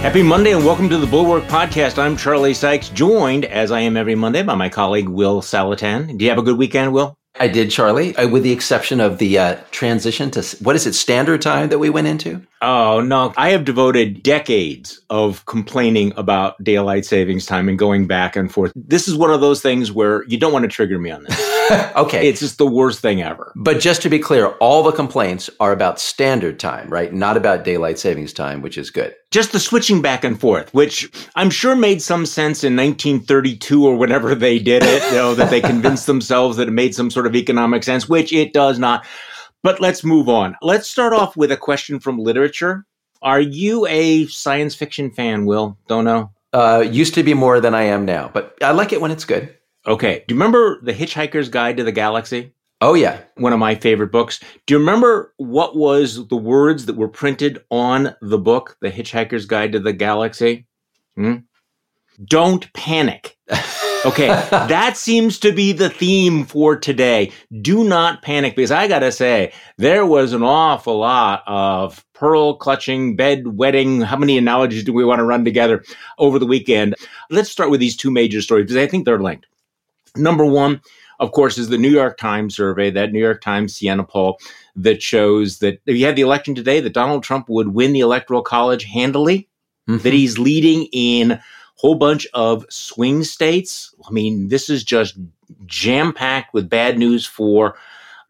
Happy Monday and welcome to the Bulwark Podcast. I'm Charlie Sykes, joined, as I am every Monday, by my colleague Will Saletan. Do you have a good weekend, Will? I did, Charlie, uh, with the exception of the uh, transition to what is it, standard time that we went into? Oh, no. I have devoted decades of complaining about daylight savings time and going back and forth. This is one of those things where you don't want to trigger me on this. okay. It's just the worst thing ever. But just to be clear, all the complaints are about standard time, right? Not about daylight savings time, which is good. Just the switching back and forth, which I'm sure made some sense in 1932 or whenever they did it, you know, that they convinced themselves that it made some sort of economic sense, which it does not. But let's move on. Let's start off with a question from literature. Are you a science fiction fan, Will? Don't know. Uh, used to be more than I am now, but I like it when it's good. Okay. Do you remember The Hitchhiker's Guide to the Galaxy? Oh, yeah. One of my favorite books. Do you remember what was the words that were printed on the book, The Hitchhiker's Guide to the Galaxy? Hmm? Don't panic. Okay, that seems to be the theme for today. Do not panic because I got to say, there was an awful lot of pearl clutching, bed wetting. How many analogies do we want to run together over the weekend? Let's start with these two major stories because I think they're linked. Number one, of course, is the New York Times survey, that New York Times Siena poll that shows that if you had the election today, that Donald Trump would win the Electoral College handily, mm-hmm. that he's leading in a whole bunch of swing states. I mean, this is just jam packed with bad news for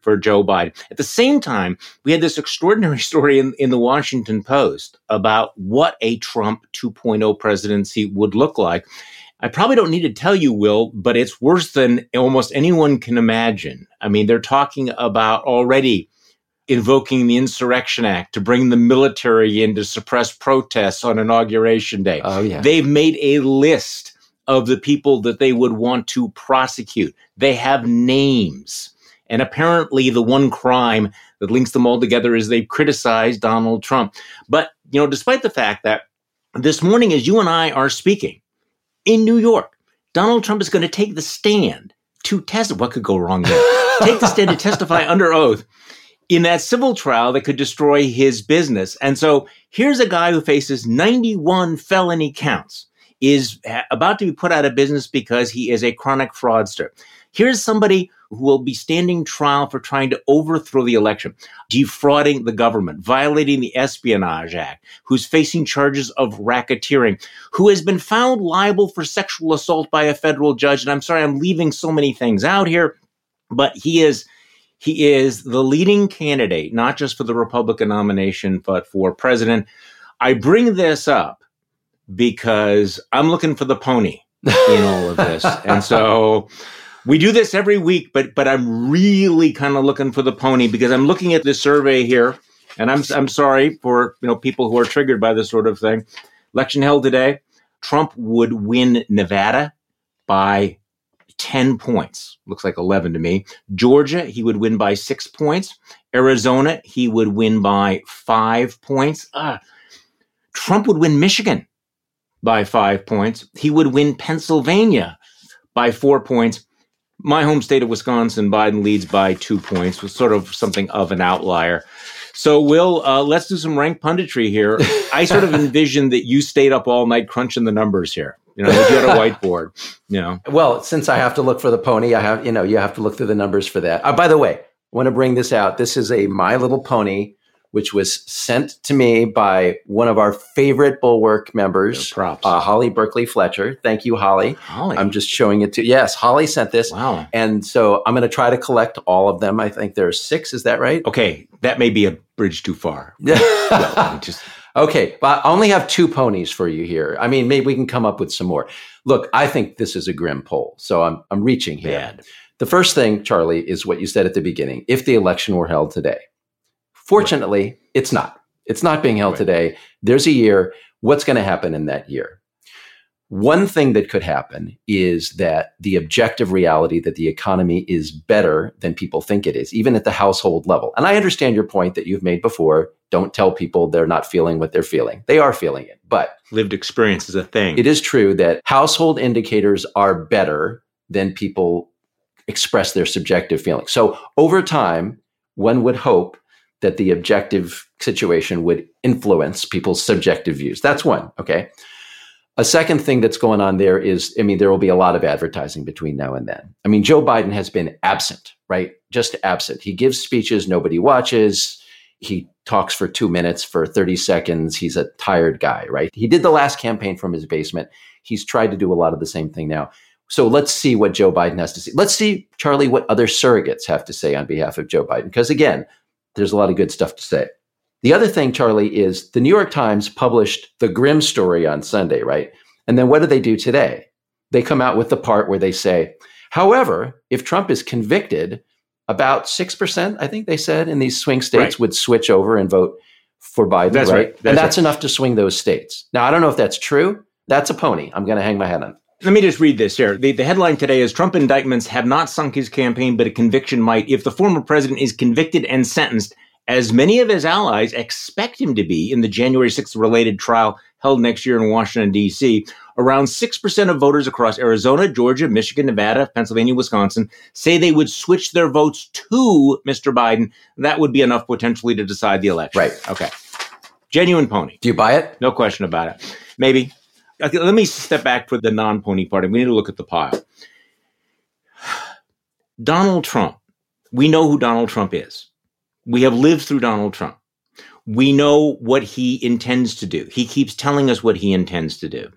for Joe Biden. At the same time, we had this extraordinary story in, in the Washington Post about what a Trump 2.0 presidency would look like. I probably don't need to tell you, Will, but it's worse than almost anyone can imagine. I mean, they're talking about already invoking the Insurrection Act to bring the military in to suppress protests on Inauguration Day. Oh, yeah. They've made a list of the people that they would want to prosecute. They have names. And apparently, the one crime that links them all together is they've criticized Donald Trump. But, you know, despite the fact that this morning, as you and I are speaking in New York, Donald Trump is going to take the stand to test. What could go wrong there? take the stand to testify under oath in that civil trial that could destroy his business. And so here's a guy who faces 91 felony counts, is about to be put out of business because he is a chronic fraudster. Here's somebody who will be standing trial for trying to overthrow the election, defrauding the government, violating the Espionage Act, who's facing charges of racketeering, who has been found liable for sexual assault by a federal judge. And I'm sorry, I'm leaving so many things out here, but he is he is the leading candidate, not just for the Republican nomination, but for president. I bring this up because I'm looking for the pony in all of this. and so we do this every week, but but I'm really kind of looking for the pony because I'm looking at this survey here, and I'm I'm sorry for you know people who are triggered by this sort of thing. Election held today, Trump would win Nevada by 10 points. Looks like 11 to me. Georgia, he would win by six points. Arizona, he would win by five points. Ah, Trump would win Michigan by five points. He would win Pennsylvania by four points. My home state of Wisconsin, Biden leads by two points, was sort of something of an outlier. So, Will, uh, let's do some rank punditry here. I sort of envisioned that you stayed up all night crunching the numbers here. You know, if you had a whiteboard, you know. Well, since I have to look for the pony, I have, you know, you have to look through the numbers for that. Uh, by the way, I want to bring this out. This is a My Little Pony, which was sent to me by one of our favorite Bulwark members. Uh, Holly Berkeley Fletcher. Thank you, Holly. Holly. I'm just showing it to yes, Holly sent this. Wow. And so I'm going to try to collect all of them. I think there are six. Is that right? Okay, that may be a bridge too far. well, just Okay, but I only have two ponies for you here. I mean, maybe we can come up with some more. Look, I think this is a grim poll, so I'm I'm reaching here. Bad. The first thing, Charlie, is what you said at the beginning. If the election were held today, fortunately, it's not. It's not being held right. today. There's a year. What's going to happen in that year? One thing that could happen is that the objective reality that the economy is better than people think it is, even at the household level. And I understand your point that you've made before. Don't tell people they're not feeling what they're feeling. They are feeling it. But lived experience is a thing. It is true that household indicators are better than people express their subjective feelings. So over time, one would hope that the objective situation would influence people's subjective views. That's one. Okay. A second thing that's going on there is, I mean, there will be a lot of advertising between now and then. I mean, Joe Biden has been absent, right? Just absent. He gives speeches, nobody watches. He talks for two minutes, for 30 seconds. He's a tired guy, right? He did the last campaign from his basement. He's tried to do a lot of the same thing now. So let's see what Joe Biden has to say. Let's see, Charlie, what other surrogates have to say on behalf of Joe Biden. Because again, there's a lot of good stuff to say. The other thing, Charlie, is the New York Times published the grim story on Sunday, right? And then what do they do today? They come out with the part where they say, however, if Trump is convicted, about 6%, I think they said, in these swing states right. would switch over and vote for Biden, that's right? right. That's and that's right. enough to swing those states. Now, I don't know if that's true. That's a pony. I'm going to hang my head on. Let me just read this here. The, the, headline today is Trump indictments have not sunk his campaign, but a conviction might. If the former president is convicted and sentenced, as many of his allies expect him to be in the January 6th related trial held next year in Washington, D.C. Around 6% of voters across Arizona, Georgia, Michigan, Nevada, Pennsylvania, Wisconsin say they would switch their votes to Mr. Biden. That would be enough potentially to decide the election. Right. Okay. Genuine pony. Do you buy it? No question about it. Maybe. Let me step back for the non pony party. We need to look at the pile. Donald Trump. We know who Donald Trump is. We have lived through Donald Trump. We know what he intends to do. He keeps telling us what he intends to do.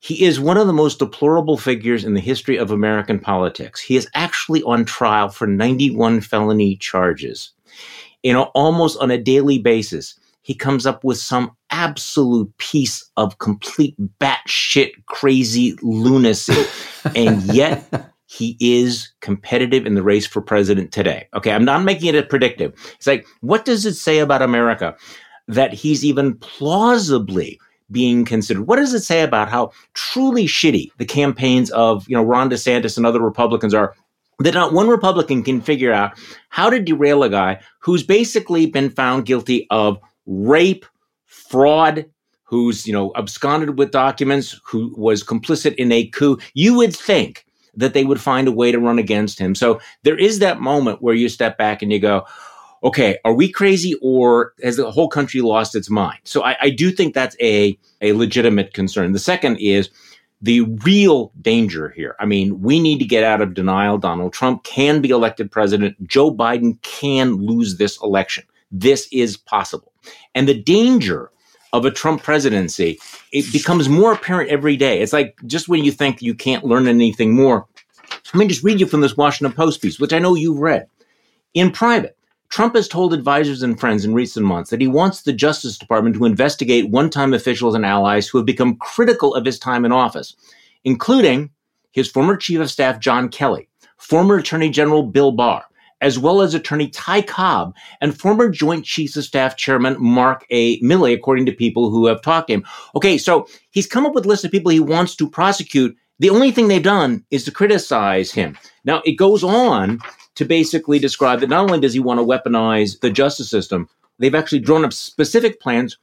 He is one of the most deplorable figures in the history of American politics. He is actually on trial for 91 felony charges. You know, almost on a daily basis, he comes up with some absolute piece of complete batshit crazy lunacy. and yet he is competitive in the race for president today. Okay, I'm not making it a predictive. It's like, what does it say about America that he's even plausibly being considered? What does it say about how truly shitty the campaigns of, you know, Ron DeSantis and other Republicans are? That not one Republican can figure out how to derail a guy who's basically been found guilty of rape, fraud, who's, you know, absconded with documents, who was complicit in a coup. You would think that they would find a way to run against him. So there is that moment where you step back and you go, okay, are we crazy or has the whole country lost its mind? So I, I do think that's a, a legitimate concern. The second is the real danger here. I mean, we need to get out of denial. Donald Trump can be elected president. Joe Biden can lose this election. This is possible. And the danger of a Trump presidency, it becomes more apparent every day. It's like just when you think you can't learn anything more. Let me just read you from this Washington Post piece, which I know you've read. In private, Trump has told advisors and friends in recent months that he wants the Justice Department to investigate one time officials and allies who have become critical of his time in office, including his former Chief of Staff, John Kelly, former Attorney General Bill Barr, as well as attorney Ty Cobb and former Joint Chiefs of Staff Chairman Mark A. Milley, according to people who have talked to him. Okay, so he's come up with a list of people he wants to prosecute. The only thing they've done is to criticize him. Now, it goes on to basically describe that not only does he want to weaponize the justice system, they've actually drawn up specific plans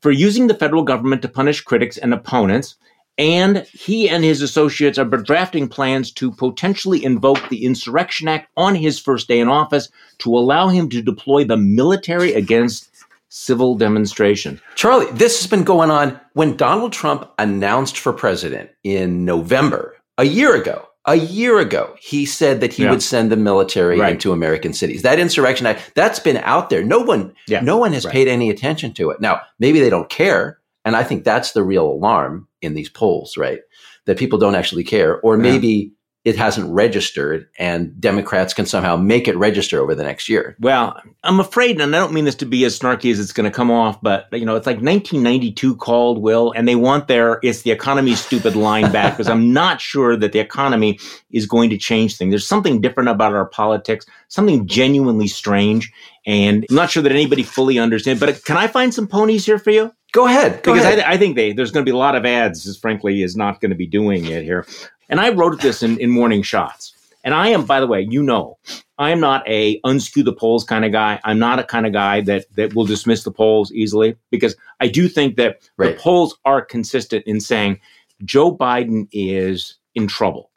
for using the federal government to punish critics and opponents and he and his associates are drafting plans to potentially invoke the Insurrection Act on his first day in office to allow him to deploy the military against civil demonstration. Charlie, this has been going on when Donald Trump announced for president in November, a year ago. A year ago, he said that he yeah. would send the military right. into American cities. That insurrection act, that's been out there. No one, yeah. no one has right. paid any attention to it. Now, maybe they don't care. And I think that's the real alarm in these polls, right? That people don't actually care, or maybe it hasn't registered and Democrats can somehow make it register over the next year. Well, I'm afraid, and I don't mean this to be as snarky as it's going to come off, but you know, it's like 1992 called Will, and they want their "it's the economy stupid" line back because I'm not sure that the economy is going to change things. There's something different about our politics, something genuinely strange, and I'm not sure that anybody fully understands. But can I find some ponies here for you? Go ahead. Go because ahead. I, I, think they, there's going to be a lot of ads. This, frankly, is not going to be doing it here. And I wrote this in, in Morning Shots. And I am, by the way, you know, I am not a unskew the polls kind of guy. I'm not a kind of guy that that will dismiss the polls easily because I do think that right. the polls are consistent in saying Joe Biden is in trouble.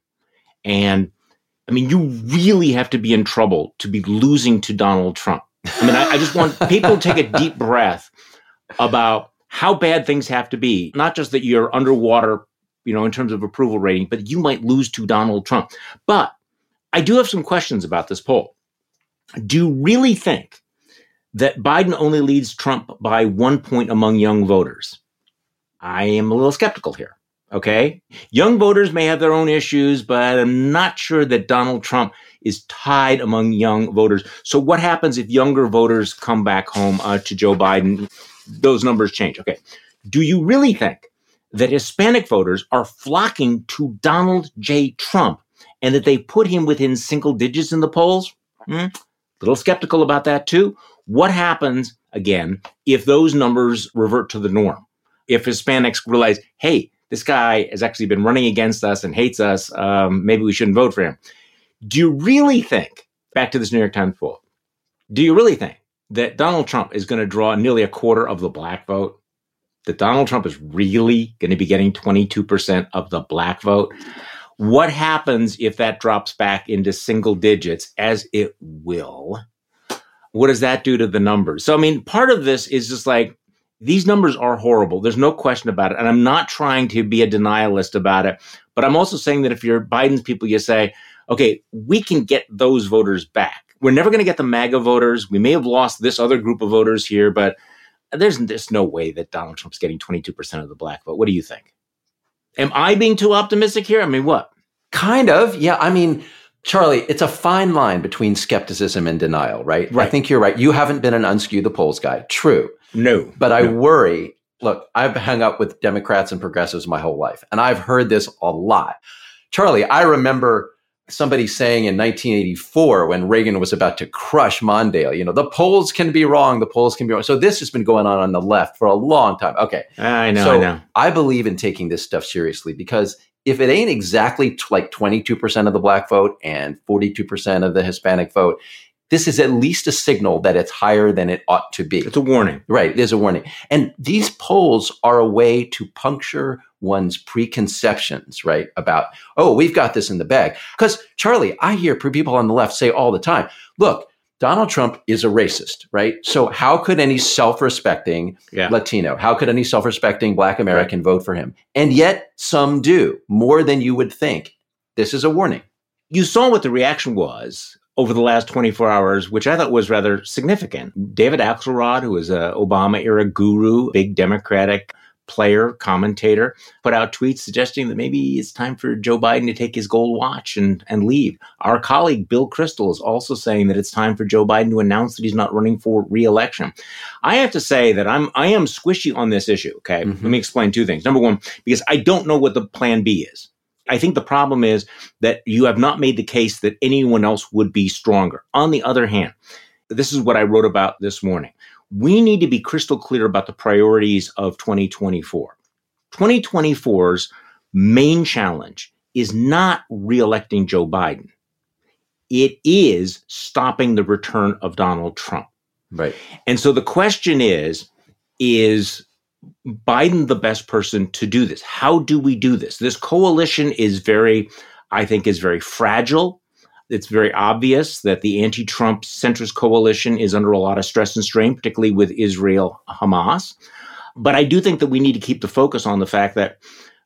And I mean, you really have to be in trouble to be losing to Donald Trump. I mean, I, I just want people to take a deep breath about how bad things have to be. Not just that you're underwater, you know, in terms of approval rating, but you might lose to Donald Trump. But I do have some questions about this poll. Do you really think that Biden only leads Trump by one point among young voters? I am a little skeptical here. Okay. Young voters may have their own issues, but I'm not sure that Donald Trump is tied among young voters. So, what happens if younger voters come back home uh, to Joe Biden? Those numbers change. Okay. Do you really think that Hispanic voters are flocking to Donald J. Trump and that they put him within single digits in the polls? Hmm? Little skeptical about that too. What happens, again, if those numbers revert to the norm? If Hispanics realize, hey, this guy has actually been running against us and hates us, um, maybe we shouldn't vote for him. Do you really think, back to this New York Times poll, do you really think that Donald Trump is going to draw nearly a quarter of the black vote? That Donald Trump is really going to be getting 22% of the black vote? What happens if that drops back into single digits, as it will? What does that do to the numbers? So, I mean, part of this is just like these numbers are horrible. There's no question about it. And I'm not trying to be a denialist about it. But I'm also saying that if you're Biden's people, you say, okay, we can get those voters back. We're never going to get the MAGA voters. We may have lost this other group of voters here, but there's, there's no way that Donald Trump's getting 22% of the black vote. What do you think? Am I being too optimistic here? I mean, what? Kind of. Yeah. I mean, Charlie, it's a fine line between skepticism and denial, right? Right. I think you're right. You haven't been an unskew the polls guy. True. No. But I no. worry. Look, I've hung up with Democrats and progressives my whole life, and I've heard this a lot. Charlie, I remember somebody saying in 1984 when Reagan was about to crush Mondale, you know, the polls can be wrong, the polls can be wrong. So this has been going on on the left for a long time. Okay. I know, so I know. I believe in taking this stuff seriously because if it ain't exactly t- like 22% of the black vote and 42% of the Hispanic vote, this is at least a signal that it's higher than it ought to be. It's a warning. Right. There's a warning. And these polls are a way to puncture one's preconceptions, right? About, oh, we've got this in the bag. Because, Charlie, I hear people on the left say all the time, look, Donald Trump is a racist, right? So how could any self-respecting Yeah. Latino, how could any self-respecting Black American vote for him? And yet some do, more than you would think. This is a warning. You saw what the reaction was over the last 24 hours, which I thought was rather significant. David Axelrod, who is was a Obama era guru, big Democratic player, commentator, put out tweets suggesting that maybe it's time for Joe Biden to take his gold watch and, and leave. Our colleague Bill Kristol is also saying that it's time for Joe Biden to announce that he's not running for reelection. I have to say that I'm I am squishy on this issue. Okay. Mhm. Let me explain two things. Number one, because I don't know what the plan B is. I think the problem is that you have not made the case that anyone else would be stronger. On the other hand, this is what I wrote about this morning. We need to be crystal clear about the priorities of 2024. 2024's main challenge is not reelecting Joe Biden. It is stopping the return of Donald Trump. Right. And so the question is is Biden the best person to do this? How do we do this? This coalition is very I think is very fragile. It's very obvious that the anti-Trump centrist coalition is under a lot of stress and strain, particularly with Israel Hamas. But I do think that we need to keep the focus on the fact that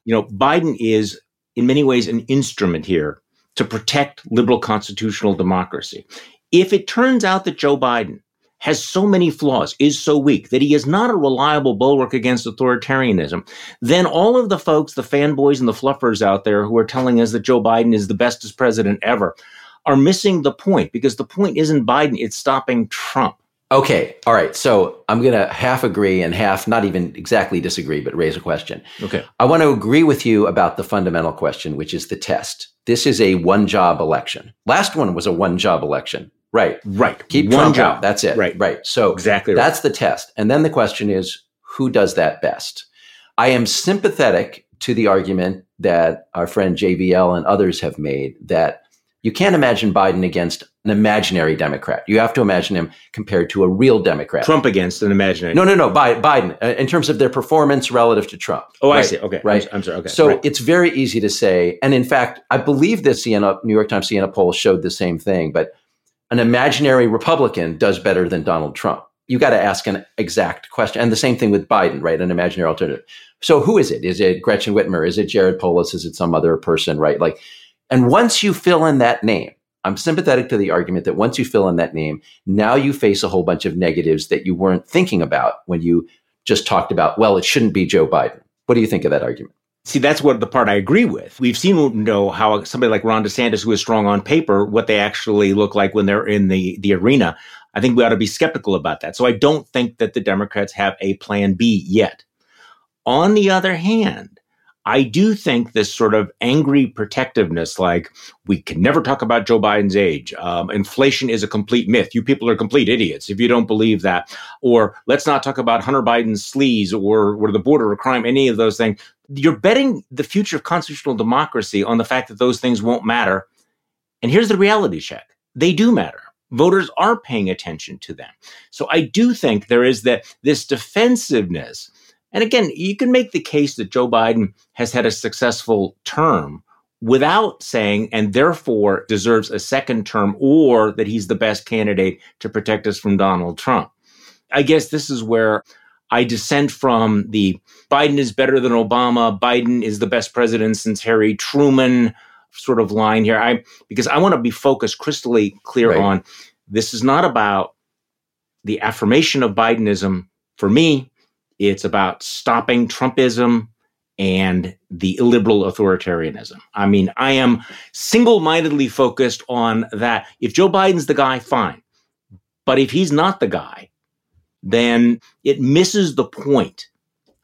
you know Biden is in many ways an instrument here to protect liberal constitutional democracy. If it turns out that Joe Biden has so many flaws, is so weak, that he is not a reliable bulwark against authoritarianism, then all of the folks, the fanboys and the fluffers out there who are telling us that Joe Biden is the bestest president ever are missing the point because the point isn't Biden, it's stopping Trump. Okay. All right. So I'm going to half agree and half not even exactly disagree, but raise a question. Okay. I want to agree with you about the fundamental question, which is the test. This is a one job election. Last one was a one job election. Right. Right. Keep One Trump job. out. That's it. Right. Right. So Exactly right. that's the test. And then the question is who does that best? I am sympathetic to the argument that our friend JVL and others have made that you can't imagine Biden against an imaginary Democrat. You have to imagine him compared to a real Democrat. Trump against an imaginary. No, no, no. Bi- Biden, uh, in terms of their performance relative to Trump. Oh, I see. Okay. Right. I'm, I'm sorry. Okay. So Right. it's very easy to say, and in fact, I believe this Siena, New York Times Siena poll showed the same thing. But an imaginary Republican does better than Donald Trump? You got to ask an exact question. And the same thing with Biden, right? An imaginary alternative. So who is it? Is it Gretchen Whitmer? Is it Jared Polis? Is it some other person, right? Like, and once you fill in that name, I'm sympathetic to the argument that once you fill in that name, now you face a whole bunch of negatives that you weren't thinking about when you just talked about, well, it shouldn't be Joe Biden. What do you think of that argument? See, that's what the part I agree with. We've seen you know how somebody like Ron DeSantis, who is strong on paper, what they actually look like when they're in the the arena. I think we ought to be skeptical about that. So I don't think that the Democrats have a plan B yet. On the other hand, I do think this sort of angry protectiveness, like we can never talk about Joe Biden's age. Um, inflation is a complete myth. You people are complete idiots if you don't believe that. Or let's not talk about Hunter Biden's sleaze or, or the border or crime, any of those things. You're betting the future of constitutional democracy on the fact that those things won't matter. And here's the reality check they do matter voters are paying attention to them. So I do think there is that this defensiveness and again, you can make the case that Joe Biden has had a successful term without saying, and therefore deserves a second term, or that he's the best candidate to protect us from Donald Trump. I guess this is where I dissent from the Biden is better than Obama, Biden is the best president since Harry Truman sort of line here. I because I want to be focused crystally clear right. on this is not about the affirmation of Bidenism for me it's about stopping Trumpism and the illiberal authoritarianism. I mean, I am single mindedly focused on that. If Joe Biden's the guy, fine. But if he's not the guy, then it misses the point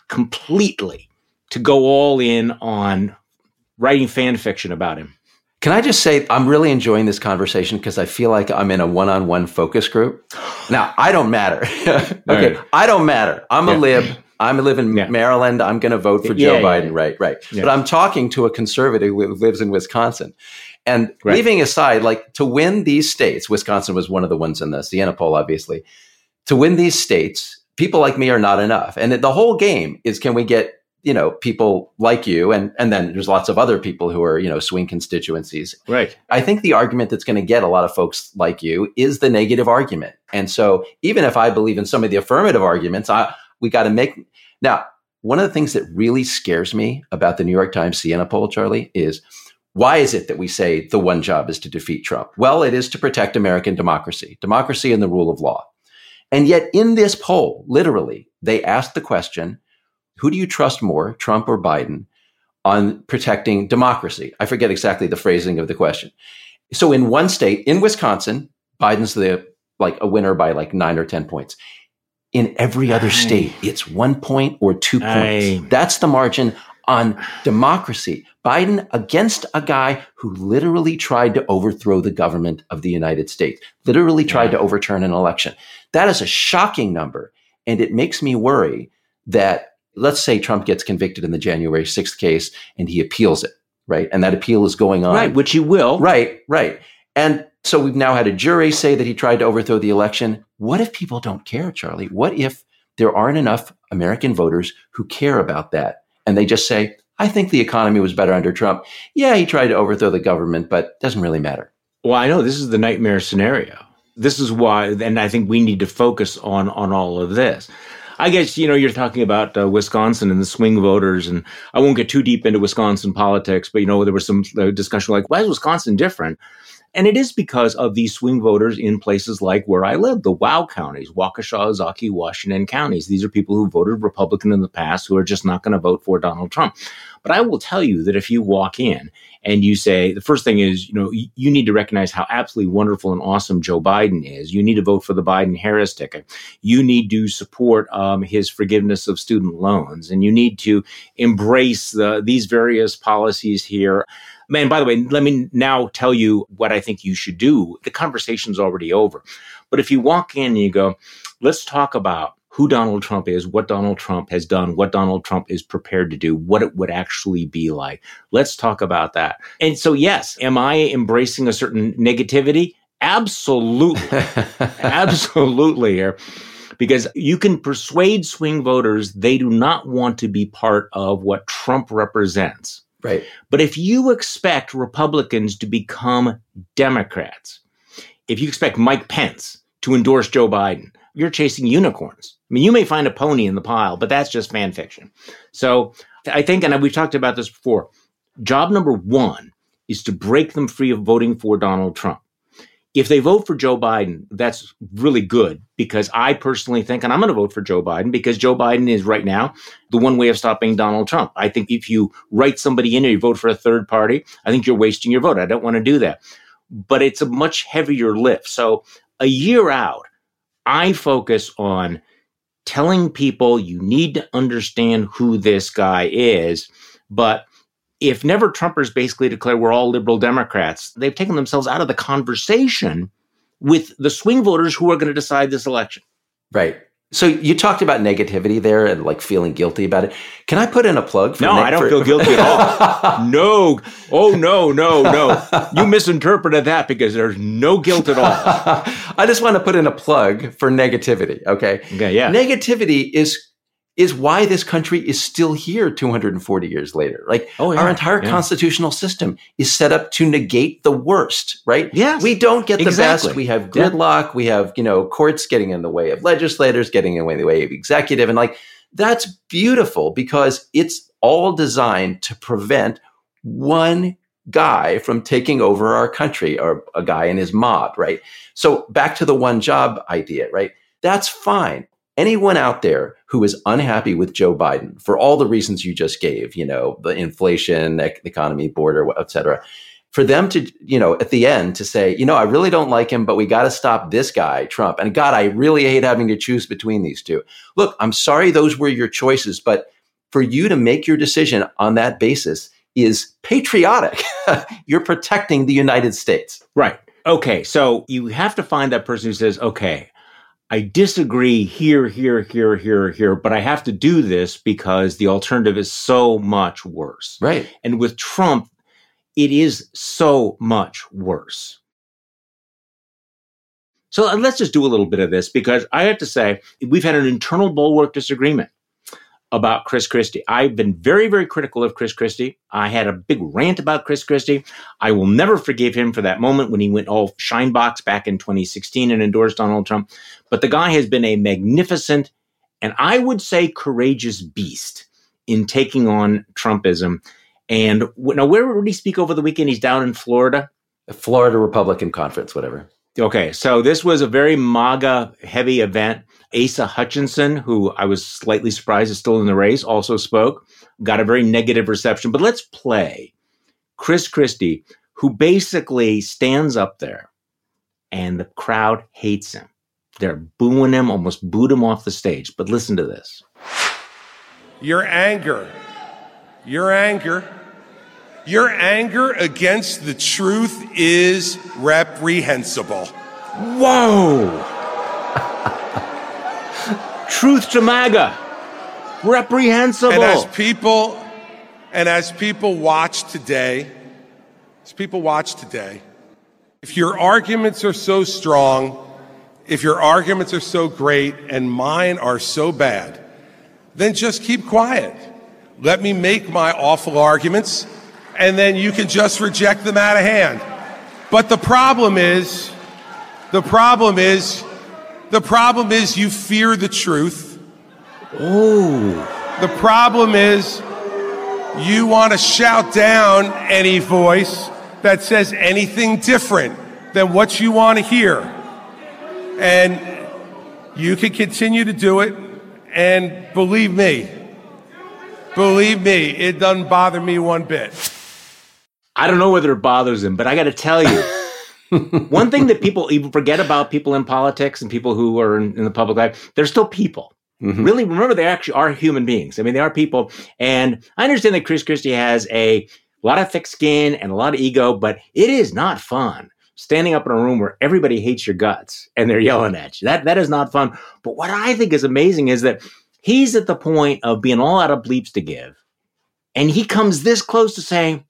completely to go all in on writing fan fiction about him. Can I just say I'm really enjoying this conversation because I feel like I'm in a one-on-one focus group. Now I don't matter. okay, right. I don't matter. I'm yeah. a lib. I'm a live in yeah. Maryland. I'm going to vote for Joe yeah, Biden. Right, right. But I'm talking to a conservative who lives in Wisconsin. And right. leaving aside, like to win these states, Wisconsin was one of the ones in the Siena poll, obviously. To win these states, people like me are not enough. And the whole game is can we get you know people like you and and then there's lots of other people who are you know swing constituencies. Right. I think the argument that's going to get a lot of folks like you is the negative argument. And so even if i believe in some of the affirmative arguments i we got to make now one of the things that really scares me about the new york times siena poll charlie is why is it that we say the one job is to defeat trump? Well it is to protect american democracy democracy and the rule of law. And yet in this poll literally they asked the question who do you trust more, Trump or Biden, on protecting democracy? I forget exactly the phrasing of the question. So in one state, in Wisconsin, Biden's the like a winner by like nine or 10 points. In every other state, it's one point or two points. That's the margin on democracy. Biden against a guy who literally tried to overthrow the government of the United States, literally tried yeah. to overturn an election. That is a shocking number. And it makes me worry that let's say Trump gets convicted in the January 6th case and he appeals it, right? And that appeal is going on. Right, which he will. Right, right. And so we've now had a jury say that he tried to overthrow the election. What if people don't care, Charlie? What if there aren't enough American voters who care about that? And they just say, I think the economy was better under Trump. Yeah, he tried to overthrow the government, but it doesn't really matter. Well, I know this is the nightmare scenario. This is why, and I think we need to focus on on all of this. I guess you know you're talking about uh, Wisconsin and the swing voters, and I won't get too deep into Wisconsin politics, but you know there was some uh, discussion like why is Wisconsin different? And it is because of these swing voters in places like where I live, the WOW counties, Waukesha, Ozaukee, Washington counties. These are people who voted Republican in the past who are just not going to vote for Donald Trump. But I will tell you that if you walk in and you say, the first thing is, you know, you need to recognize how absolutely wonderful and awesome Joe Biden is. You need to vote for the Biden Harris ticket. You need to support um, his forgiveness of student loans. And you need to embrace the, these various policies here. Man, by the way, let me now tell you what I think you should do. The conversation's already over. But if you walk in and you go, let's talk about who Donald Trump is, what Donald Trump has done, what Donald Trump is prepared to do, what it would actually be like. Let's talk about that. And so, yes, am I embracing a certain negativity? Absolutely. Absolutely here. Because you can persuade swing voters they do not want to be part of what Trump represents. Right. But if you expect Republicans to become Democrats, if you expect Mike Pence to endorse Joe Biden, you're chasing unicorns. I mean, you may find a pony in the pile, but that's just fan fiction. So I think, and we've talked about this before, job number one is to break them free of voting for Donald Trump. If they vote for Joe Biden, that's really good because I personally think, and I'm going to vote for Joe Biden because Joe Biden is right now the one way of stopping Donald Trump. I think if you write somebody in or you vote for a third party, I think you're wasting your vote. I don't want to do that. But it's a much heavier lift. So a year out, I focus on telling people you need to understand who this guy is. But if never Trumpers basically declare we're all liberal Democrats, they've taken themselves out of the conversation with the swing voters who are going to decide this election. Right. So you talked about negativity there and like feeling guilty about it. Can I put in a plug? For no, I don't for- feel guilty at all. no. Oh no, no, no. You misinterpreted that because there's no guilt at all. I just want to put in a plug for negativity. Okay. Okay. Yeah. Negativity is is why this country is still here 240 years later. Like oh, yeah, our entire yeah. constitutional system is set up to negate the worst, right? Yes. We don't get the exactly. best. We have gridlock. Yeah. We have, you know, courts getting in the way of legislators, getting in the way of executive. And like, that's beautiful because it's all designed to prevent one guy from taking over our country or a guy and his mob, right? So back to the one job idea, right? That's fine anyone out there who is unhappy with Joe Biden for all the reasons you just gave, you know, the inflation, the economy, border, et cetera, for them to, you know, at the end to say, you know, I really don't like him, but we got to stop this guy, Trump. And God, I really hate having to choose between these two. Look, I'm sorry those were your choices, but for you to make your decision on that basis is patriotic. You're protecting the United States. Right. Okay. So you have to find that person who says, okay, I disagree here, here, here, here, here, but I have to do this because the alternative is so much worse. Right. And with Trump, it is so much worse. So uh, let's just do a little bit of this because I have to say, we've had an internal bulwark disagreement about Chris Christie. I've been very, very critical of Chris Christie. I had a big rant about Chris Christie. I will never forgive him for that moment when he went all shinebox back in 2016 and endorsed Donald Trump. But the guy has been a magnificent and I would say courageous beast in taking on Trumpism. And now, where did he speak over the weekend? He's down in Florida. Florida Republican Conference, whatever. Okay, so this was a very MAGA heavy event. Asa Hutchinson, who I was slightly surprised is still in the race, also spoke, got a very negative reception. But let's play Chris Christie, who basically stands up there and the crowd hates him. They're booing him, almost booed him off the stage. But listen to this. Your anger, your anger your anger against the truth is reprehensible. Whoa! Truth to MAGA. Reprehensible. And as people and as people watch today, as people watch today, if your arguments are so strong, if your arguments are so great and mine are so bad, then just keep quiet. Let me make my awful arguments and then you can just reject them out of hand. But the problem is, the problem is, the problem is you fear the truth. Oh. The problem is you want to shout down any voice that says anything different than what you want to hear. And you can continue to do it. And believe me, believe me, it doesn't bother me one bit. I don't know whether it bothers him, but I got to tell you, one thing that people even forget about people in politics and people who are in, in the public life, they're still people. Mm-hmm. Really, remember they actually are human beings. I mean, they are people. And I understand that Chris Christie has a lot of thick skin and a lot of ego, but it is not fun standing up in a room where everybody hates your guts and they're yelling at you. That that is not fun. But what I think is amazing is that he's at the point of being all out of bleeps to give. And he comes this close to saying,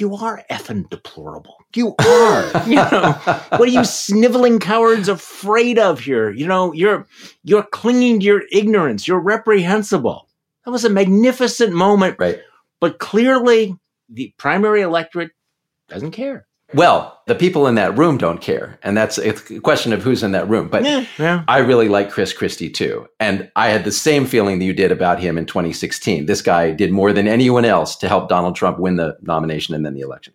you are effing deplorable. You are. you know, what are you sniveling cowards afraid of here? You know, you're you're clinging to your ignorance. You're reprehensible. That was a magnificent moment. Right. But clearly the primary electorate doesn't care. Well, the people in that room don't care. And that's a question of who's in that room. But Yeah, yeah. I really like Chris Christie too. And I had the same feeling that you did about him in 2016. This guy did more than anyone else to help Donald Trump win the nomination and then the election.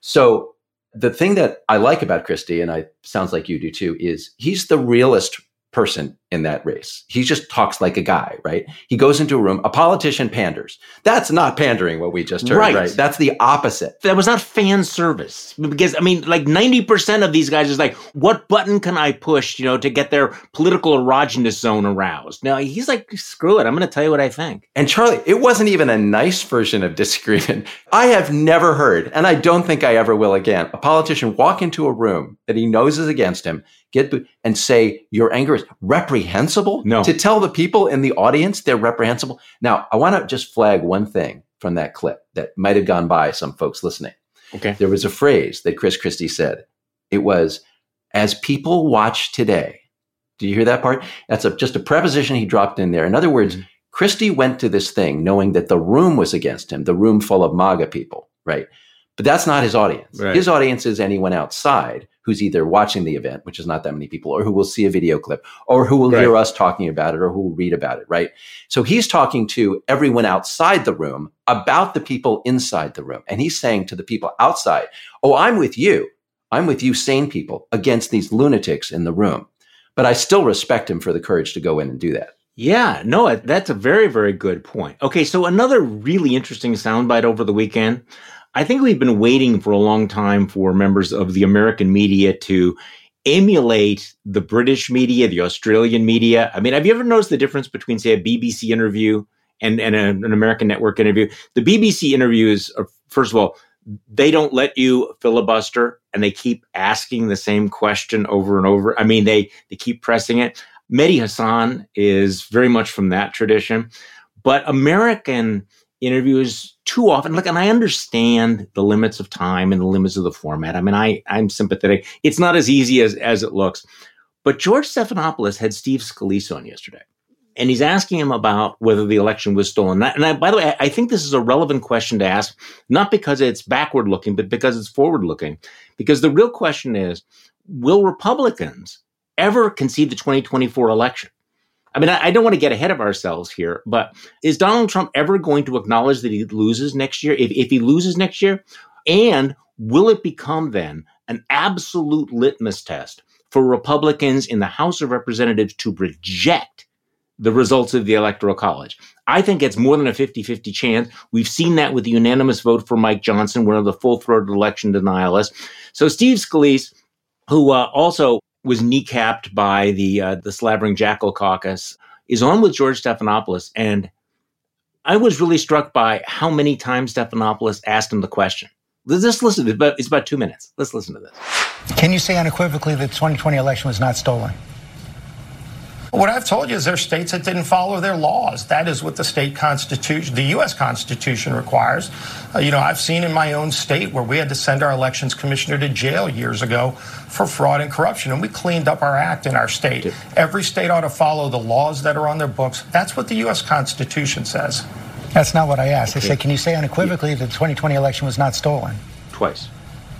So the thing that I like about Christie, and I sounds like you do too, is he's the realest person in that race. He just talks like a guy, right? He goes into a room, a politician panders. That's not pandering what we just heard, Right. right? That's the opposite. that was not fan service because I mean, like ninety percent of these guys is like, what button can I push, you know, to get their political erogenous zone aroused? Now he's like, screw it, I'm going to tell you what I think. And Charlie, it wasn't even a nice version of disagreement. I have never heard, and I don't think I ever will again, a politician walk into a room that he knows is against him, get and say your anger is reprehensible. No. to tell the people in the audience they're reprehensible. Now, I want to just flag one thing from that clip that might have gone by some folks listening. Okay. There was a phrase that Chris Christie said. It was, "As people watch today." Do you hear that part? That's a, just a preposition he dropped in there. In other words, Mhm. Christie went to this thing knowing that the room was against him, the room full of MAGA people, right? But that's not his audience. Right. His audience is anyone outside who's either watching the event, which is not that many people, or who will see a video clip, or who will Right. hear us talking about it, or who will read about it, right? So he's talking to everyone outside the room about the people inside the room. And he's saying to the people outside, Oh, I'm with you. I'm with you, sane people, against these lunatics in the room. But I still respect him for the courage to go in and do that. Yeah, no, that's a very, very good point. Okay, so another really interesting soundbite over the weekend. I think we've been waiting for a long time for members of the American media to emulate the British media, the Australian media. I mean, have you ever noticed the difference between, say, a BBC interview and, and a- an American network interview? The BBC interviews, are, first of all, they don't let you filibuster and they keep asking the same question over and over. I mean, they, they keep pressing it. Mehdi Hasan is very much from that tradition, but American interviews too often. Look, and I understand the limits of time and the limits of the format. I mean, I I'm sympathetic. It's not as easy as as it looks. But George Stephanopoulos had Steve Scalise on yesterday, and he's asking him about whether the election was stolen. And I, by the way, I, I think this is a relevant question to ask, not because it's backward looking, but because it's forward looking. Because the real question is, will Republicans ever concede the 2024 election? I mean, I, I don't want to get ahead of ourselves here, but is Donald Trump ever going to acknowledge that he loses next year? If, if he loses next year, and will it become then an absolute litmus test for Republicans in the House of Representatives to reject the results of the Electoral College? I think it's more than a 50 50 chance. We've seen that with the unanimous vote for Mike Johnson, one of the full throated election denialists. So, Steve Scalise, who uh, also was kneecapped by the uh, the slavering jackal caucus, is on with George Stephanopoulos, and I was really struck by how many times Stephanopoulos asked him the question. Just listen to it. But it's about two minutes. Let's listen to this. Can you say unequivocally that the 2020 election was not stolen? What I've told you is there are states that didn't follow their laws. That is what the state constitution, the U.S. Constitution requires. Uh, you know, I've seen in my own state where we had to send our elections commissioner to jail years ago for fraud and corruption, and we cleaned up our act in our state. Every state ought to follow the laws that are on their books. That's what the U.S. Constitution says. That's not what I asked. I said, can you say unequivocally that the 2020 election was not stolen? Twice.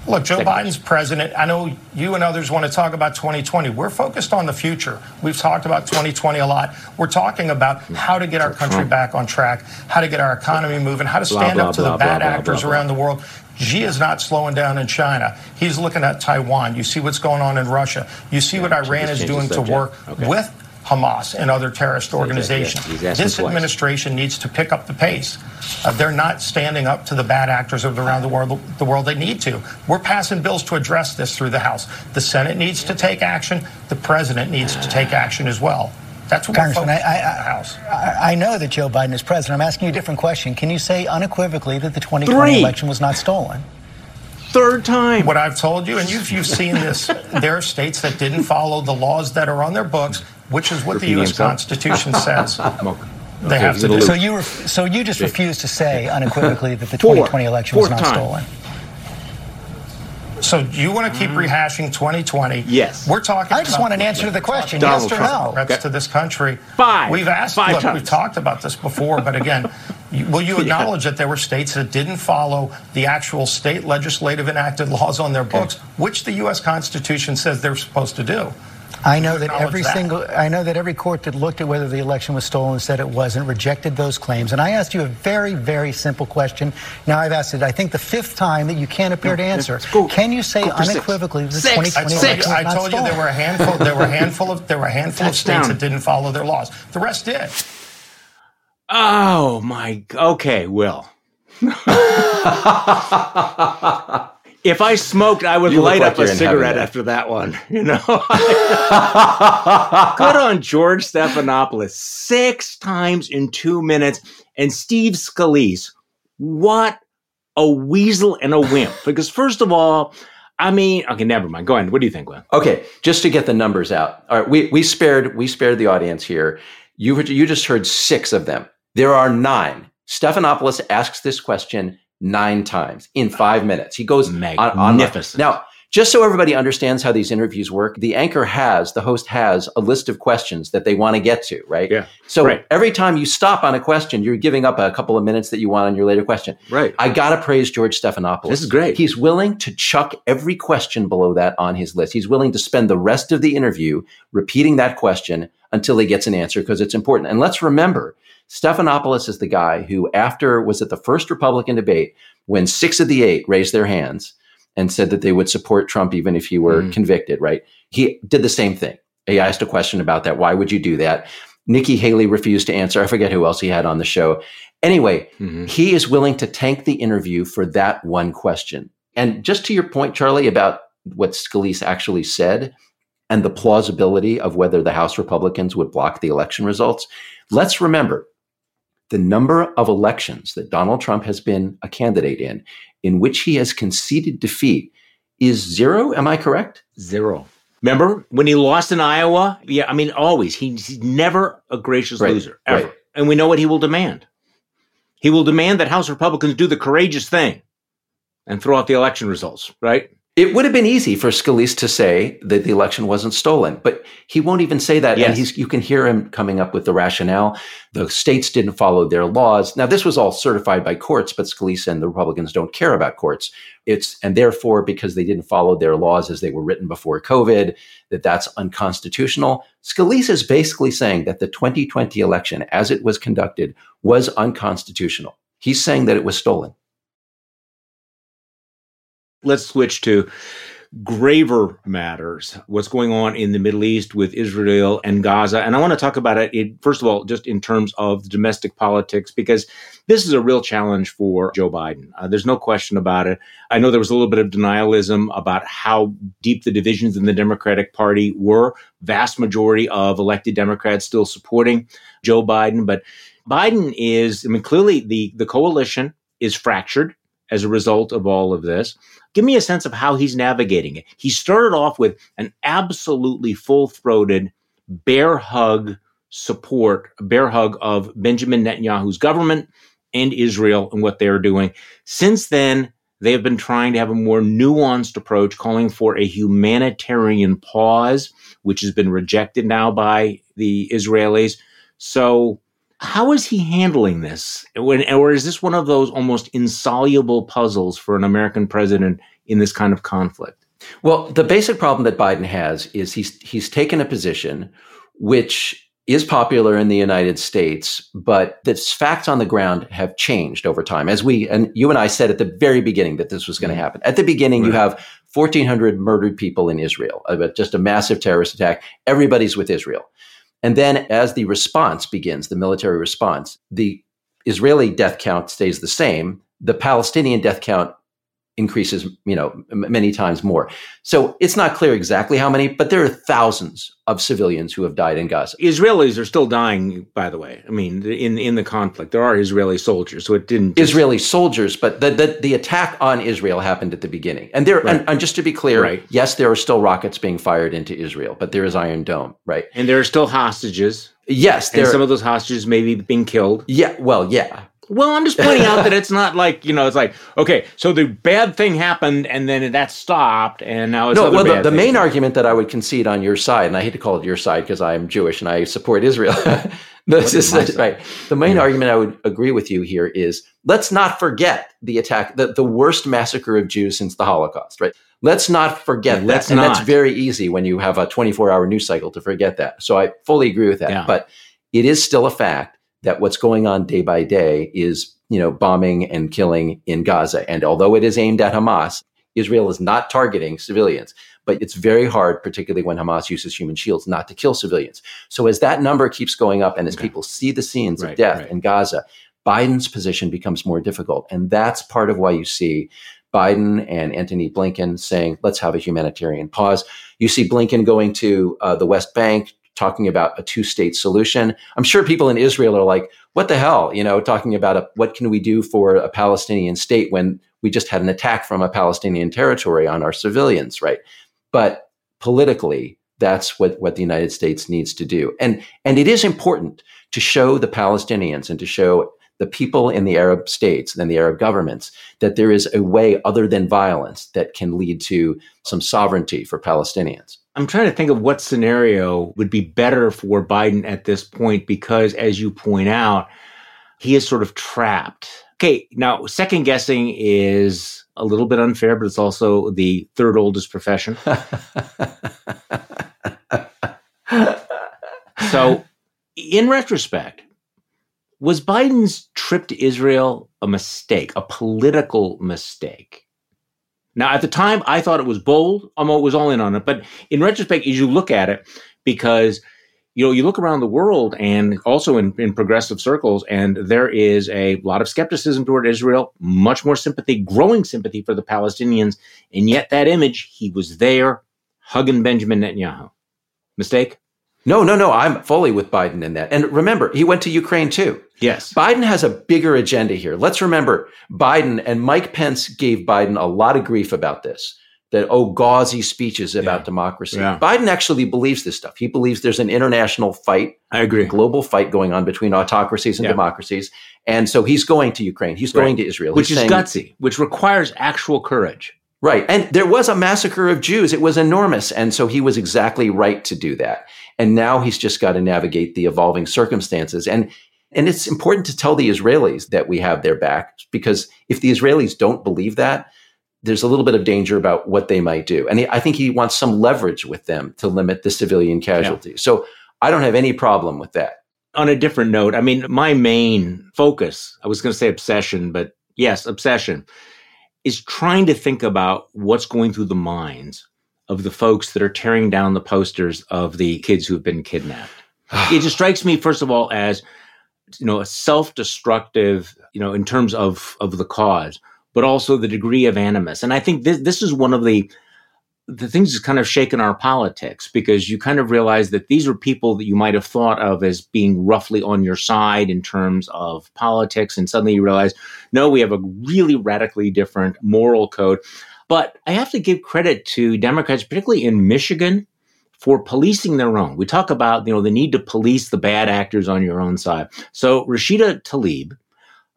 Look, Joe. Biden's president. I know you and others want to talk about 2020. We're focused on the future. We've talked about 2020 a lot. We're talking about how to get our country back on track, how to get our economy moving, how to stand blah, up to blah, the bad blah, blah, actors blah, around blah. the world. Xi is not slowing down in China. He's looking at Taiwan. You see what's going on in Russia. You see what Iran is doing to work Okay. with Hamas and other terrorist organizations. he's asking This twice. administration needs to pick up the pace. Uh, they're not standing up to the bad actors of around the world. The world they need to. We're passing bills to address this through the House. The Senate needs to take action. The president needs to take action as well. That's what Congressman, we're I, I, on in the House. I, I know that Joe Biden is president. I'm asking you a different question. Can you say unequivocally that the 2020 Three. election was not stolen? Third time. What I've told you, and you've, you've seen this, there are states that didn't follow the laws that are on their books, which is what Repeating the U.S. himself? Constitution says. Okay. They have to do. So you, ref- so you just refuse to say unequivocally that the Four. 2020 election was not time. stolen? So you want to keep mm. rehashing 2020? Yes. We're talking. I just about- want an answer to the question, Donald yes or Trump. no? threats to this country. Five. We've asked. Five look, times. we've talked about this before, but again, Will you acknowledge yeah. that there were states that didn't follow the actual state legislative enacted laws on their books, okay. which the U.S. Constitution says they're supposed to do? I know that every that. single I know that every court that looked at whether the election was stolen said it wasn't, rejected those claims. And I asked you a very, very simple question. Now I've asked it, I think the fifth time that you can't appear no, to answer. Can you say unequivocally the 2020 election I told you there were a handful there were a handful of there were a handful of states that didn't follow their laws. The rest did. Oh my okay, Will. if I smoked, I would you light like up a cigarette after that one. You know, good on George Stephanopoulos six times in two minutes, and Steve Scalise. What a weasel and a wimp! Because first of all, I mean, okay, never mind. Go ahead. What do you think, Glenn? Okay, just to get the numbers out. All right, we we spared we spared the audience here. You you just heard six of them. There are nine. Stephanopoulos asks this question nine times in five minutes. He goes magnificent. On, on. Now, just so everybody understands how these interviews work, the anchor has, the host has a list of questions that they want to get to, right? Yeah. So right. every time you stop on a question, you're giving up a couple of minutes that you want on your later question. Right. I got to praise George Stephanopoulos. This is great. He's willing to chuck every question below that on his list. He's willing to spend the rest of the interview repeating that question until he gets an answer because it's important. And let's remember, Stephanopoulos is the guy who, after was at the first Republican debate, when six of the eight raised their hands and said that they would support Trump even if he were mm. convicted, right? He did the same thing. He asked a question about that. Why would you do that? Nikki Haley refused to answer. I forget who else he had on the show. Anyway, mm-hmm. he is willing to tank the interview for that one question. And just to your point, Charlie, about what Scalise actually said and the plausibility of whether the House Republicans would block the election results, let's remember the number of elections that Donald Trump has been a candidate in, in which he has conceded defeat, is zero. Am I correct? Zero. Remember when he lost in Iowa? Yeah, I mean, always. he's never a gracious right, loser, ever. Right. And we know what he will demand. He will demand that House Republicans do the courageous thing and throw out the election results, right? It would have been easy for Scalise to say that the election wasn't stolen, but he won't even say that. Yes. And he's, you can hear him coming up with the rationale. The states didn't follow their laws. Now, this was all certified by courts, but Scalise and the Republicans don't care about courts. It's, and therefore, because they didn't follow their laws as they were written before COVID, that that's unconstitutional. Scalise is basically saying that the 2020 election, as it was conducted, was unconstitutional. He's saying that it was stolen. Let's switch to graver matters. What's going on in the Middle East with Israel and Gaza. And I want to talk about it, first of all, just in terms of domestic politics, because this is a real challenge for Joe Biden. Uh, there's no question about it. I know there was a little bit of denialism about how deep the divisions in the Democratic Party were. Vast majority of elected Democrats still supporting Joe Biden. But Biden is, I mean, clearly the, the coalition is fractured as a result of all of this. Give me a sense of how he's navigating it. He started off with an absolutely full throated bear hug support, bear hug of Benjamin Netanyahu's government and Israel and what they're doing. Since then, they have been trying to have a more nuanced approach, calling for a humanitarian pause, which has been rejected now by the Israelis. So, how is he handling this? When, or is this one of those almost insoluble puzzles for an American president in this kind of conflict? Well, the basic problem that Biden has is he's he's taken a position which is popular in the United States, but the facts on the ground have changed over time. As we and you and I said at the very beginning that this was going to mm-hmm. happen. At the beginning, right. you have 1,400 murdered people in Israel, just a massive terrorist attack. Everybody's with Israel. And then as the response begins, the military response, the Israeli death count stays the same. The Palestinian death count increases, you know, m- many times more. So it's not clear exactly how many, but there are thousands of civilians who have died in Gaza. Israelis are still dying, by the way. I mean, in in the conflict, there are Israeli soldiers, so it didn't. Just... Israeli soldiers, but the, the, the attack on Israel happened at the beginning, and there. Right. And, and, just to be clear, right. yes, there are still rockets being fired into Israel, but there is Iron Dome, right? And there are still hostages. Yes, and some of those hostages may be being killed. Yeah, well, yeah, well, I'm just pointing out that it's not like you know, it's like okay, so the bad thing happened and then that stopped, and now it's no. well, the, the main argument that I would concede on your side, and I hate to call it your side because I am Jewish and I support Israel. This is right. The main yeah. argument I would agree with you here is let's not forget the attack, the, the worst massacre of Jews since the Holocaust, right? Let's not forget let's that. Not. And that's very easy when you have a 24 hour news cycle to forget that. So I fully agree with that. Yeah. But it is still a fact that what's going on day by day is, you know, bombing and killing in Gaza. And although it is aimed at Hamas, Israel is not targeting civilians. But it's very hard, particularly when Hamas uses human shields, not to kill civilians. So as that number keeps going up and as okay. people see the scenes right, of death right. in Gaza, Biden's position becomes more difficult. And that's part of why you see Biden and Antony Blinken saying, let's have a humanitarian pause. You see Blinken going to uh, the West Bank, talking about a two state solution. I'm sure people in Israel are like, what the hell? You know, talking about a, what can we do for a Palestinian state when we just had an attack from a Palestinian territory on our civilians, right? But politically, that's what, what the United States needs to do. And, and it is important to show the Palestinians and to show the people in the Arab states and the Arab governments that there is a way other than violence that can lead to some sovereignty for Palestinians. I'm trying to think of what scenario would be better for Biden at this point because, as you point out, he is sort of trapped. Okay, now, second guessing is a little bit unfair, but it's also the third oldest profession. so, in retrospect, was Biden's trip to Israel a mistake, a political mistake? Now, at the time, I thought it was bold. I was all in on it. But in retrospect, as you look at it, because you know, you look around the world and also in, in progressive circles, and there is a lot of skepticism toward Israel, much more sympathy, growing sympathy for the Palestinians. And yet, that image, he was there hugging Benjamin Netanyahu. Mistake? No, no, no. I'm fully with Biden in that. And remember, he went to Ukraine too. Yes. Biden has a bigger agenda here. Let's remember Biden and Mike Pence gave Biden a lot of grief about this. That, oh, gauzy speeches about yeah. democracy. Yeah. Biden actually believes this stuff. He believes there's an international fight, I agree, global fight going on between autocracies and yeah. democracies. And so he's going to Ukraine. He's right. going to Israel. Which he's is saying, gutsy, which requires actual courage. Right. And there was a massacre of Jews. It was enormous. And so he was exactly right to do that. And now he's just got to navigate the evolving circumstances. And and it's important to tell the Israelis that we have their back because if the Israelis don't believe that, there's a little bit of danger about what they might do. And I think he wants some leverage with them to limit the civilian casualties. Yeah. So I don't have any problem with that. On a different note, I mean, my main focus, I was going to say obsession, but yes, obsession is trying to think about what's going through the minds of the folks that are tearing down the posters of the kids who have been kidnapped. it just strikes me, first of all, as you know, a self-destructive, you know, in terms of of the cause, but also the degree of animus. And I think this this is one of the the things that's kind of shaken our politics because you kind of realize that these are people that you might have thought of as being roughly on your side in terms of politics. And suddenly you realize, no, we have a really radically different moral code. But I have to give credit to Democrats, particularly in Michigan, for policing their own. We talk about, you know, the need to police the bad actors on your own side. So Rashida Tlaib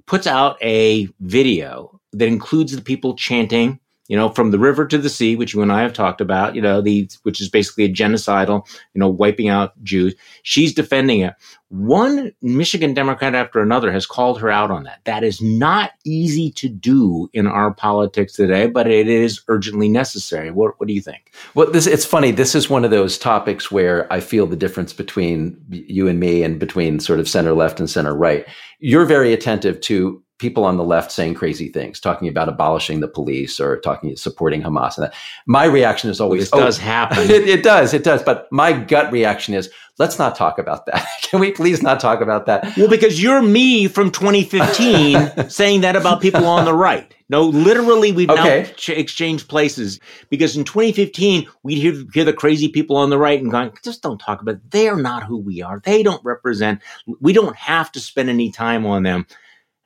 puts out a video that includes the people chanting you know, from the river to the sea, which you and I have talked about, you know, the which is basically a genocidal, you know, wiping out Jews. She's defending it. One Michigan Democrat after another has called her out on that. That is not easy to do in our politics today, but it is urgently necessary. What, what do you think? Well, this it's funny. This is one of those topics where I feel the difference between you and me and between sort of center left and center right. You're very attentive to people on the left saying crazy things, talking about abolishing the police or talking supporting Hamas. And that. my reaction is always, this oh, does happen. It, it, does, it does. But my gut reaction is, let's not talk about that. Can we please not talk about that? Well, because you're me from 2015 saying that about people on the right. No, literally, we've okay. now ch- exchanged places because in 2015 we'd hear, hear the crazy people on the right and going, just don't talk about. It. They're not who we are. They don't represent. We don't have to spend any time on them.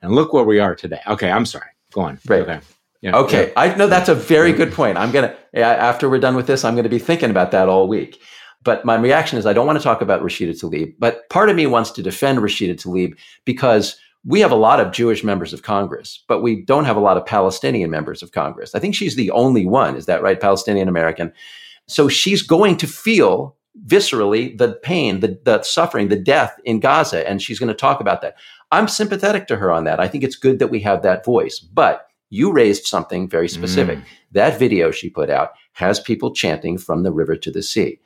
And look where we are today. Okay, I'm sorry. Go on. Right. Okay. Yeah, okay. Yeah. I know that's a very good point. I'm going to, after we're done with this, I'm going to be thinking about that all week. But my reaction is I don't want to talk about Rashida Tlaib, but part of me wants to defend Rashida Tlaib because we have a lot of Jewish members of Congress, but we don't have a lot of Palestinian members of Congress. I think she's the only one. Is that right? Palestinian American. So she's going to feel viscerally the pain, the, the suffering, the death in Gaza, and she's going to talk about that. I'm sympathetic to her on that. I think it's good that we have that voice. But you raised something very specific. Mm. That video she put out has people chanting from the river to the sea.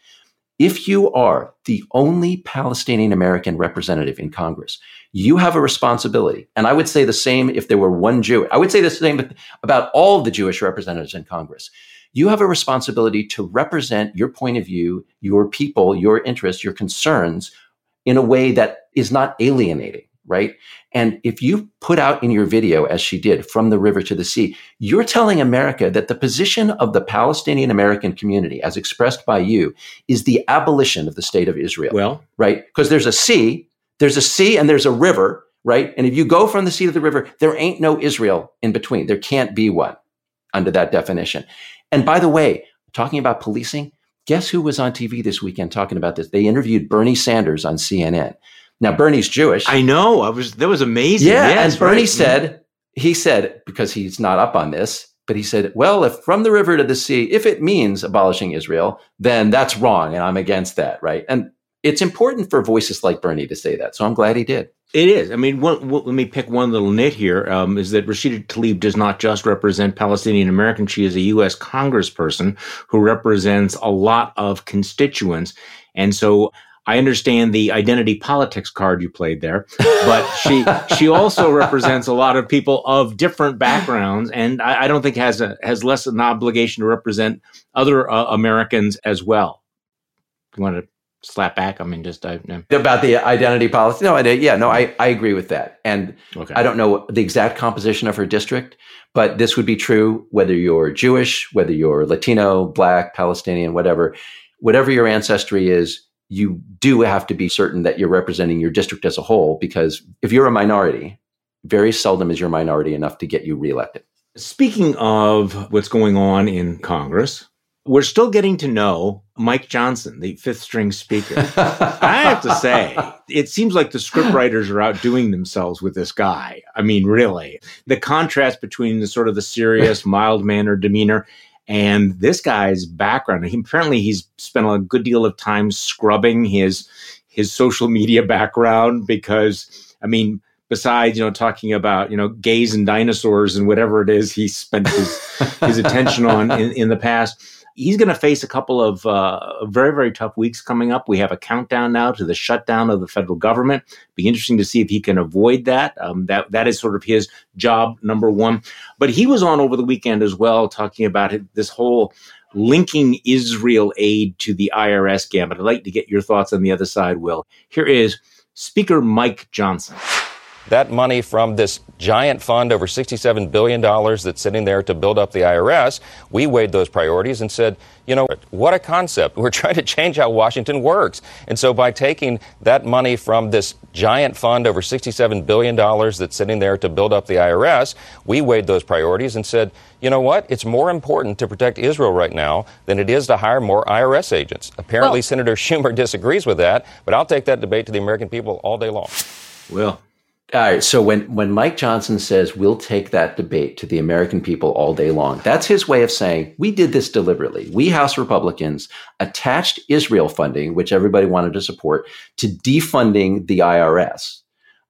If you are the only Palestinian American representative in Congress, you have a responsibility. And I would say the same if there were one Jew. I would say the same about all the Jewish representatives in Congress. You have a responsibility to represent your point of view, your people, your interests, your concerns in a way that is not alienating right? And if you put out in your video, as she did, from the river to the sea, you're telling America that the position of the Palestinian American community, as expressed by you, is the abolition of the state of Israel. Well, right? Because there's a sea, there's a sea, and there's a river, right? And if you go from the sea to the river, there ain't no Israel in between. There can't be one under that definition. And by the way, talking about policing, guess who was on TV this weekend talking about this? They interviewed Bernie Sanders on CNN. Now Bernie's Jewish. I know. I was that was amazing. Yeah, yes, and Bernie right. said he said because he's not up on this, but he said, "Well, if from the river to the sea, if it means abolishing Israel, then that's wrong, and I'm against that." Right? And it's important for voices like Bernie to say that. So I'm glad he did. It is. I mean, one, one, let me pick one little nit here. Um, is that Rashida Tlaib does not just represent Palestinian Americans. She is a U.S. congressperson who represents a lot of constituents. And so I understand the identity politics card you played there, but she she also represents a lot of people of different backgrounds, and I, I don't think has a has less of an obligation to represent other uh, Americans as well. You want to slap back? I mean, just I, no. about the identity politics. No, I, yeah, no, I I agree with that, and okay. I don't know the exact composition of her district, but this would be true whether you're Jewish, whether you're Latino, Black, Palestinian, whatever, whatever your ancestry is you do have to be certain that you're representing your district as a whole because if you're a minority, very seldom is your minority enough to get you reelected. Speaking of what's going on in Congress, we're still getting to know Mike Johnson, the fifth string speaker. I have to say, it seems like the scriptwriters are outdoing themselves with this guy. I mean, really, the contrast between the sort of the serious, mild mannered demeanor and this guy's background, he, apparently he's spent a good deal of time scrubbing his his social media background because I mean, besides you know talking about you know gays and dinosaurs and whatever it is he spent his his attention on in, in the past he's going to face a couple of uh, very, very tough weeks coming up. We have a countdown now to the shutdown of the federal government. Be interesting to see if he can avoid that. Um, that that is sort of his job number one. But he was on over the weekend as well, talking about this whole linking Israel aid to the IRS gambit. I'd like to get your thoughts on the other side, Will. Here is Speaker Mike Johnson. That money from this giant fund, over $67 billion that's sitting there to build up the IRS, we weighed those priorities and said, you know, what a concept. We're trying to change how Washington works. And so by taking that money from this giant fund, over $67 billion that's sitting there to build up the IRS, we weighed those priorities and said, you know what? It's more important to protect Israel right now than it is to hire more IRS agents. Apparently, well, Senator Schumer disagrees with that, but I'll take that debate to the American people all day long. Well, all right. So when, when Mike Johnson says we'll take that debate to the American people all day long, that's his way of saying we did this deliberately. We House Republicans attached Israel funding, which everybody wanted to support, to defunding the IRS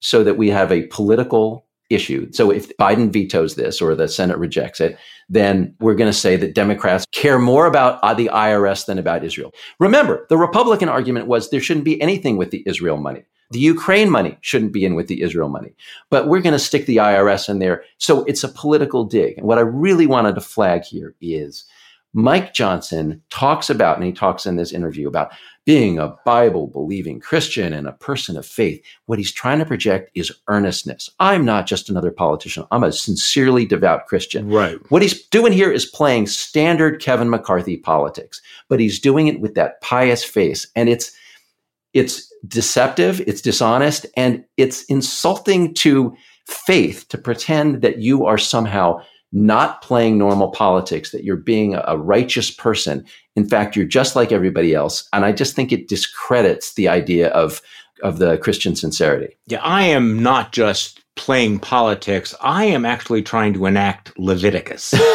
so that we have a political issue. So if Biden vetoes this or the Senate rejects it, then we're going to say that Democrats care more about uh, the IRS than about Israel. Remember, the Republican argument was there shouldn't be anything with the Israel money. The Ukraine money shouldn't be in with the Israel money, but we're going to stick the IRS in there. So it's a political dig. And what I really wanted to flag here is Mike Johnson talks about, and he talks in this interview about being a Bible believing Christian and a person of faith. What he's trying to project is earnestness. I'm not just another politician. I'm a sincerely devout Christian. Right. What he's doing here is playing standard Kevin McCarthy politics, but he's doing it with that pious face. And it's, it's deceptive, it's dishonest, and it's insulting to faith to pretend that you are somehow not playing normal politics, that you're being a righteous person. In fact, you're just like everybody else. And I just think it discredits the idea of of the Christian sincerity. Yeah, I am not just playing politics. I am actually trying to enact Leviticus.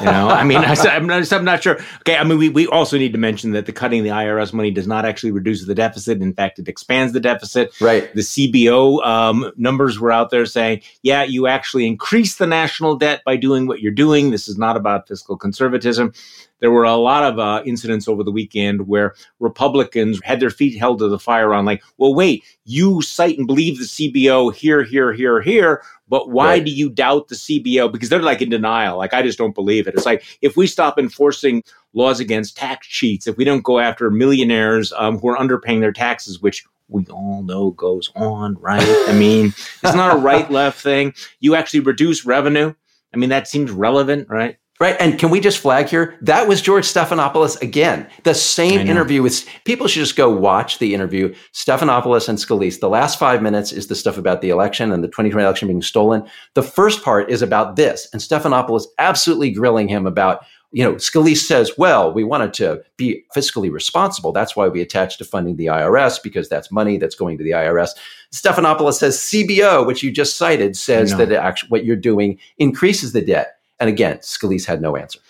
you know, I mean, I, am not, I'm not sure. Okay, I mean, we, we also need to mention that the cutting the IRS money does not actually reduce the deficit. In fact, it expands the deficit. Right. The CBO um, numbers were out there saying, yeah, you actually increase the national debt by doing what you're doing. This is not about fiscal conservatism there were a lot of uh, incidents over the weekend where Republicans had their feet held to the fire on, like, well, wait, you cite and believe the CBO here, here, here, here, but why right. do you doubt the CBO? Because they're like in denial. Like, I just don't believe it. It's like if we stop enforcing laws against tax cheats, if we don't go after millionaires um, who are underpaying their taxes, which we all know goes on, right? I mean, it's not a right left thing. You actually reduce revenue. I mean, that seems relevant, right? Right. And can we just flag here? That was George Stephanopoulos again. The same interview with people should just go watch the interview. Stephanopoulos and Scalise. The last five minutes is the stuff about the election and the 2020 election being stolen. The first part is about this. And Stephanopoulos absolutely grilling him about, you know, Scalise says, well, we wanted to be fiscally responsible. That's why we attached to funding the IRS because that's money that's going to the IRS. Stephanopoulos says CBO, which you just cited, says that actually what you're doing increases the debt. And again, Scalise had no answer.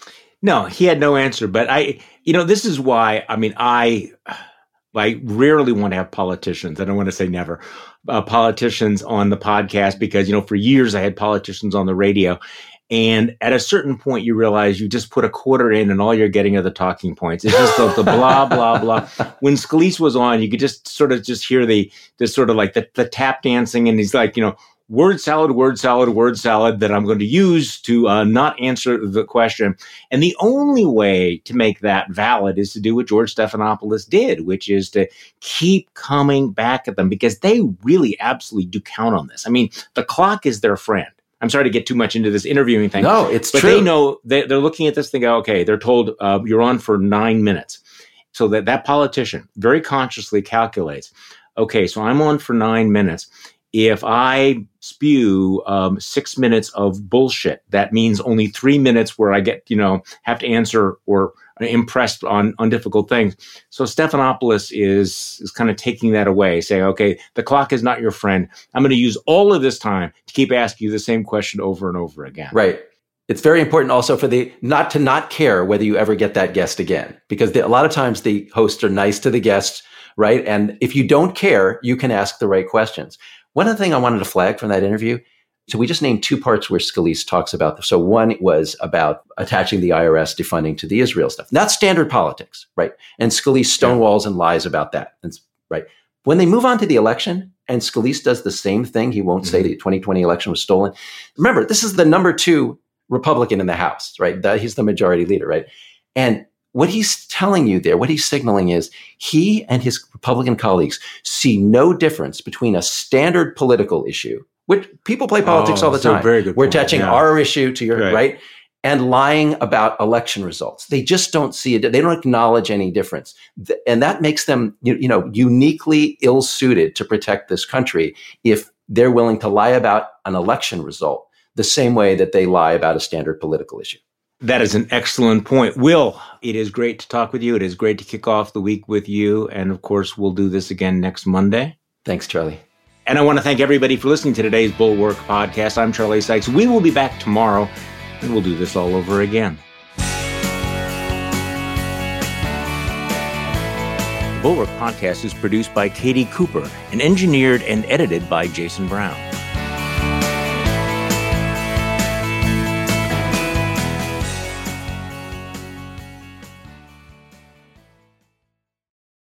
No, he had no answer. But I, you know, this is why, I mean, I, I rarely want to have politicians. I don't want to say never, uh, politicians on the podcast because, you know, for years I had politicians on the radio. And at a certain point, you realize you just put a quarter in and all you're getting are the talking points. It's just the, the blah, blah, blah. When Scalise was on, you could just sort of just hear the, the sort of like the, the tap dancing. And he's like, you know, word salad, word salad, word salad that I'm going to use to uh, not answer the question. And the only way to make that valid is to do what George Stephanopoulos did, which is to keep coming back at them because they really absolutely do count on this. I mean, the clock is their friend. I'm sorry to get too much into this interviewing thing. No, it's but true. they know they, are looking at this thing. Okay, they're told uh, you're on for nine minutes, so that that politician very consciously calculates. Okay, so I'm on for nine minutes if I spew um, six minutes of bullshit, that means only three minutes where I get, you know, have to answer or impressed on on difficult things. So Stephanopoulos is is kind of taking that away, saying, okay, the clock is not your friend. I'm going to use all of this time to keep asking you the same question over and over again. Right. It's very important also for the not to not care whether you ever get that guest again, because the, a lot of times the hosts are nice to the guests, right? And if you don't care, you can ask the right questions. One other thing I wanted to flag from that interview. So we just named two parts where Scalise talks about this. So one was about attaching the IRS defunding to the Israel stuff. Not standard politics, right? And Scalise stonewalls and lies about that. And, right. When they move on to the election, and Scalise does the same thing, he won't mm-hmm. say the 2020 election was stolen. Remember, this is the number two Republican in the House, right? That, he's the majority leader, right? And what he's telling you there, what he's signaling is he and his Republican colleagues see no difference between a standard political issue, which people play politics oh, all the time. Very good We're point. attaching yeah. our issue to your right. right. And lying about election results. They just don't see it. They don't acknowledge any difference. And that makes them, you, you know, uniquely ill suited to protect this country if they're willing to lie about an election result the same way that they lie about a standard political issue. That is an excellent point. Will, it is great to talk with you. It is great to kick off the week with you. And of course, we'll do this again next Monday. Thanks, Charlie. And I want to thank everybody for listening to today's Bulwark podcast. I'm Charlie Sykes. We will be back tomorrow and we'll do this all over again. The Bulwark podcast is produced by Katie Cooper and engineered and edited by Jason Brown.